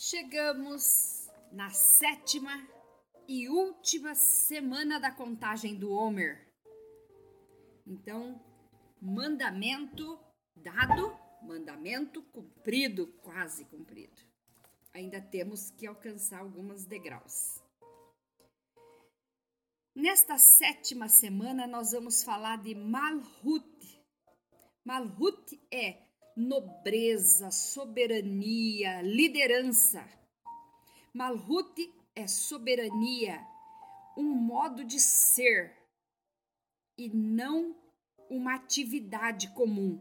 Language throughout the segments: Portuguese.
Chegamos na sétima e última semana da contagem do Homer. Então, mandamento dado, mandamento cumprido, quase cumprido. Ainda temos que alcançar alguns degraus. Nesta sétima semana, nós vamos falar de Malhut. Malhut é nobreza, soberania, liderança. Malhut é soberania, um modo de ser e não uma atividade comum.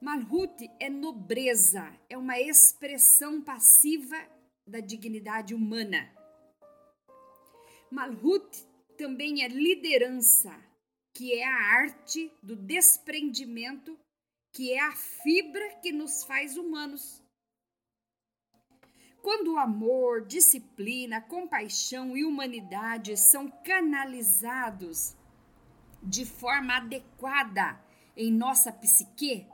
Malhut é nobreza, é uma expressão passiva da dignidade humana. Malhut também é liderança, que é a arte do desprendimento, que é a fibra que nos faz humanos. Quando o amor, disciplina, compaixão e humanidade são canalizados de forma adequada em nossa psique,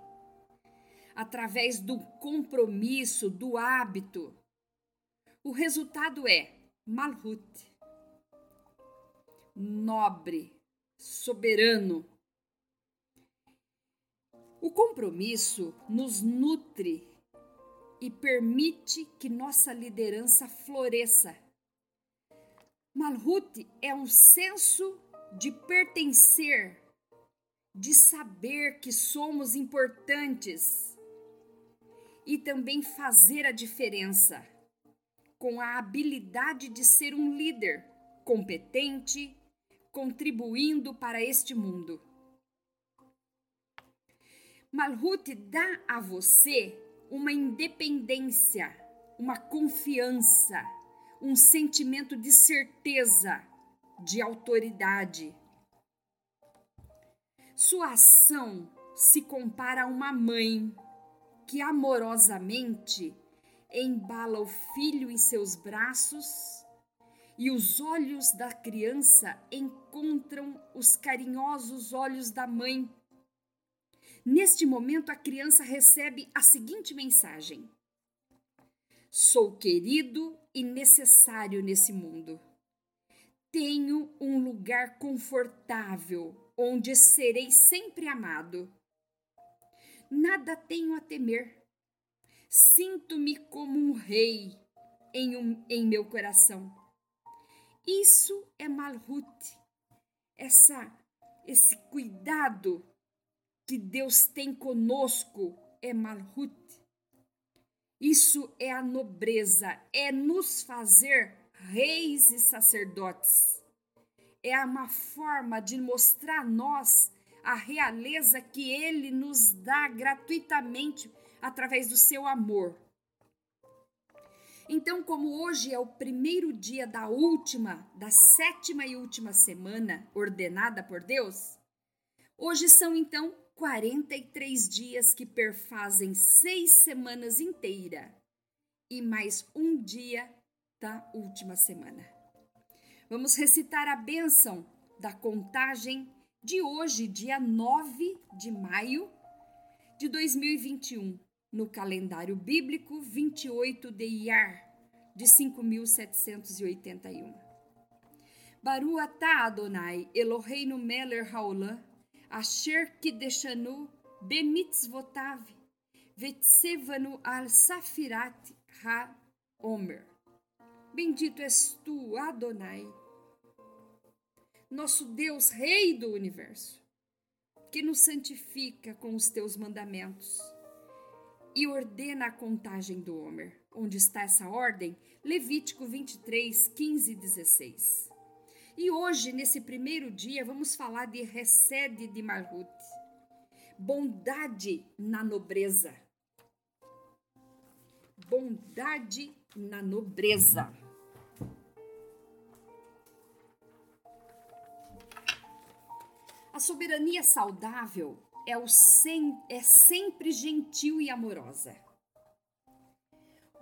através do compromisso, do hábito, o resultado é Malhut nobre, soberano. O compromisso nos nutre e permite que nossa liderança floresça. Malhut é um senso de pertencer, de saber que somos importantes e também fazer a diferença com a habilidade de ser um líder competente, contribuindo para este mundo. Malhut dá a você uma independência, uma confiança, um sentimento de certeza, de autoridade. Sua ação se compara a uma mãe que amorosamente embala o filho em seus braços e os olhos da criança encontram os carinhosos olhos da mãe. Neste momento, a criança recebe a seguinte mensagem: Sou querido e necessário nesse mundo. Tenho um lugar confortável onde serei sempre amado. Nada tenho a temer. Sinto-me como um rei em, um, em meu coração isso é Malhut, essa, esse cuidado que Deus tem conosco é Malhut. Isso é a nobreza, é nos fazer reis e sacerdotes. É uma forma de mostrar a nós a realeza que Ele nos dá gratuitamente através do seu amor. Então, como hoje é o primeiro dia da última, da sétima e última semana ordenada por Deus, hoje são então 43 dias que perfazem seis semanas inteiras e mais um dia da última semana. Vamos recitar a bênção da contagem de hoje, dia 9 de maio de 2021 no calendário bíblico 28 de Iyar, de 5781. Baru atah Adonai Eloheinu meler haolam, asher kideshanu bemitzvotav, vetsevanu al safirat ha-omer. Bendito és tu, Adonai, nosso Deus, Rei do universo, que nos santifica com os teus mandamentos e ordena a contagem do Homer. Onde está essa ordem? Levítico 23, 15 e 16. E hoje, nesse primeiro dia, vamos falar de recede de Marhut, bondade na nobreza. Bondade na nobreza. A soberania saudável é, o sem, é sempre gentil e amorosa.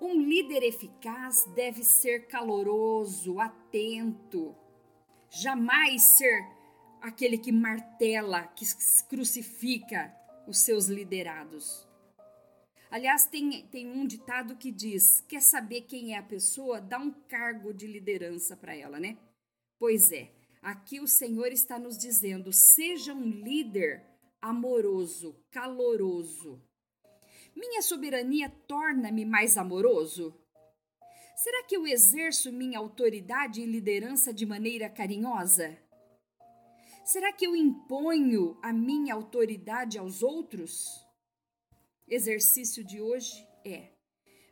Um líder eficaz deve ser caloroso, atento, jamais ser aquele que martela, que crucifica os seus liderados. Aliás, tem, tem um ditado que diz: quer saber quem é a pessoa? Dá um cargo de liderança para ela, né? Pois é, aqui o Senhor está nos dizendo: seja um líder amoroso, caloroso. Minha soberania torna-me mais amoroso? Será que eu exerço minha autoridade e liderança de maneira carinhosa? Será que eu imponho a minha autoridade aos outros? Exercício de hoje é: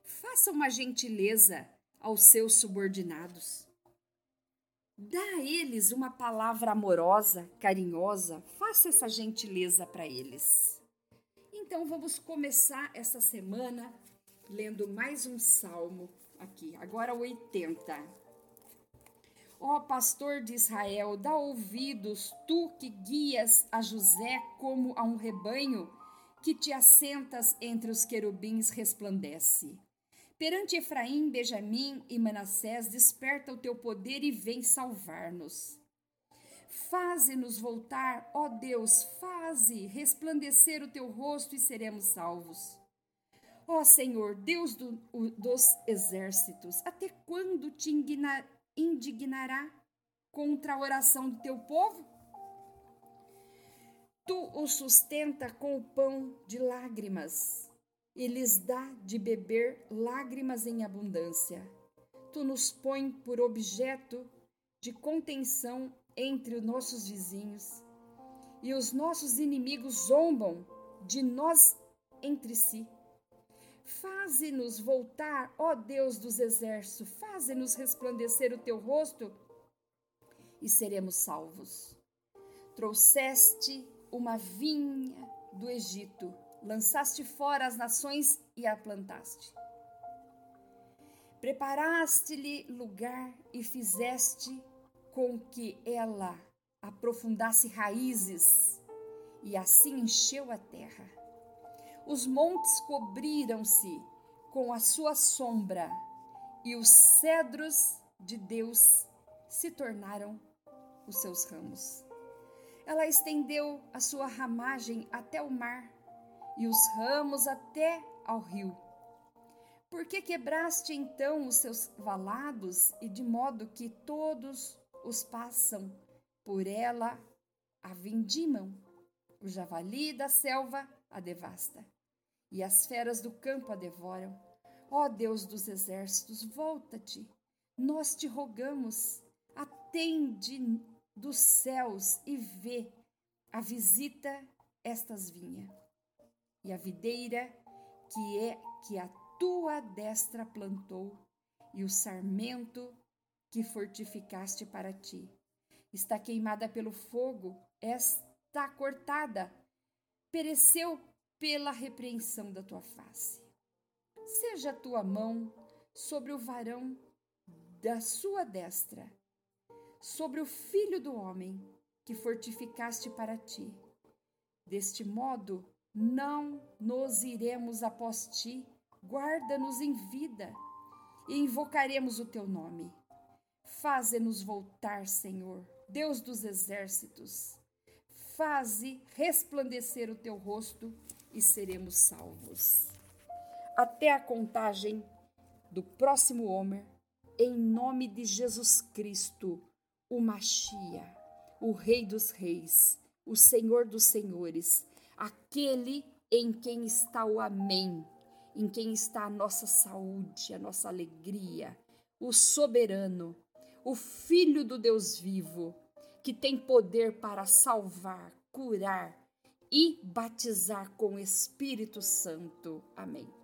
faça uma gentileza aos seus subordinados. Dá a eles uma palavra amorosa, carinhosa, faça essa gentileza para eles. Então vamos começar essa semana lendo mais um salmo aqui, agora 80. Ó pastor de Israel, dá ouvidos, tu que guias a José como a um rebanho que te assentas entre os querubins resplandece. Perante Efraim, Benjamim e Manassés, desperta o teu poder e vem salvar-nos. Faze-nos voltar, ó Deus, faze resplandecer o teu rosto e seremos salvos. Ó Senhor, Deus do, o, dos exércitos, até quando te indignará contra a oração do teu povo? Tu os sustenta com o pão de lágrimas e lhes dá de beber lágrimas em abundância. Tu nos põe por objeto de contenção entre os nossos vizinhos, e os nossos inimigos zombam de nós entre si. Faze-nos voltar, ó Deus dos exércitos, faze-nos resplandecer o teu rosto e seremos salvos. Trouxeste uma vinha do Egito, lançaste fora as nações e a plantaste. Preparaste-lhe lugar e fizeste com que ela aprofundasse raízes, e assim encheu a terra. Os montes cobriram-se com a sua sombra, e os cedros de Deus se tornaram os seus ramos. Ela estendeu a sua ramagem até o mar e os ramos até ao rio. Por que quebraste então os seus valados e de modo que todos os passam por ela a vindimam? O javali da selva a devasta e as feras do campo a devoram. Ó Deus dos exércitos, volta-te, nós te rogamos, atende dos céus e vê a visita estas vinhas. E a videira que é que a tua destra plantou e o sarmento que fortificaste para ti está queimada pelo fogo, está cortada, pereceu pela repreensão da tua face. Seja a tua mão sobre o varão da sua destra sobre o filho do homem que fortificaste para ti. Deste modo, não nos iremos após ti, guarda-nos em vida e invocaremos o teu nome. Faze-nos voltar, Senhor, Deus dos exércitos. Faze resplandecer o teu rosto e seremos salvos. Até a contagem do próximo Homer, em nome de Jesus Cristo o Machia, o Rei dos Reis, o Senhor dos Senhores, aquele em quem está o Amém, em quem está a nossa saúde, a nossa alegria, o soberano, o Filho do Deus vivo, que tem poder para salvar, curar e batizar com o Espírito Santo. Amém.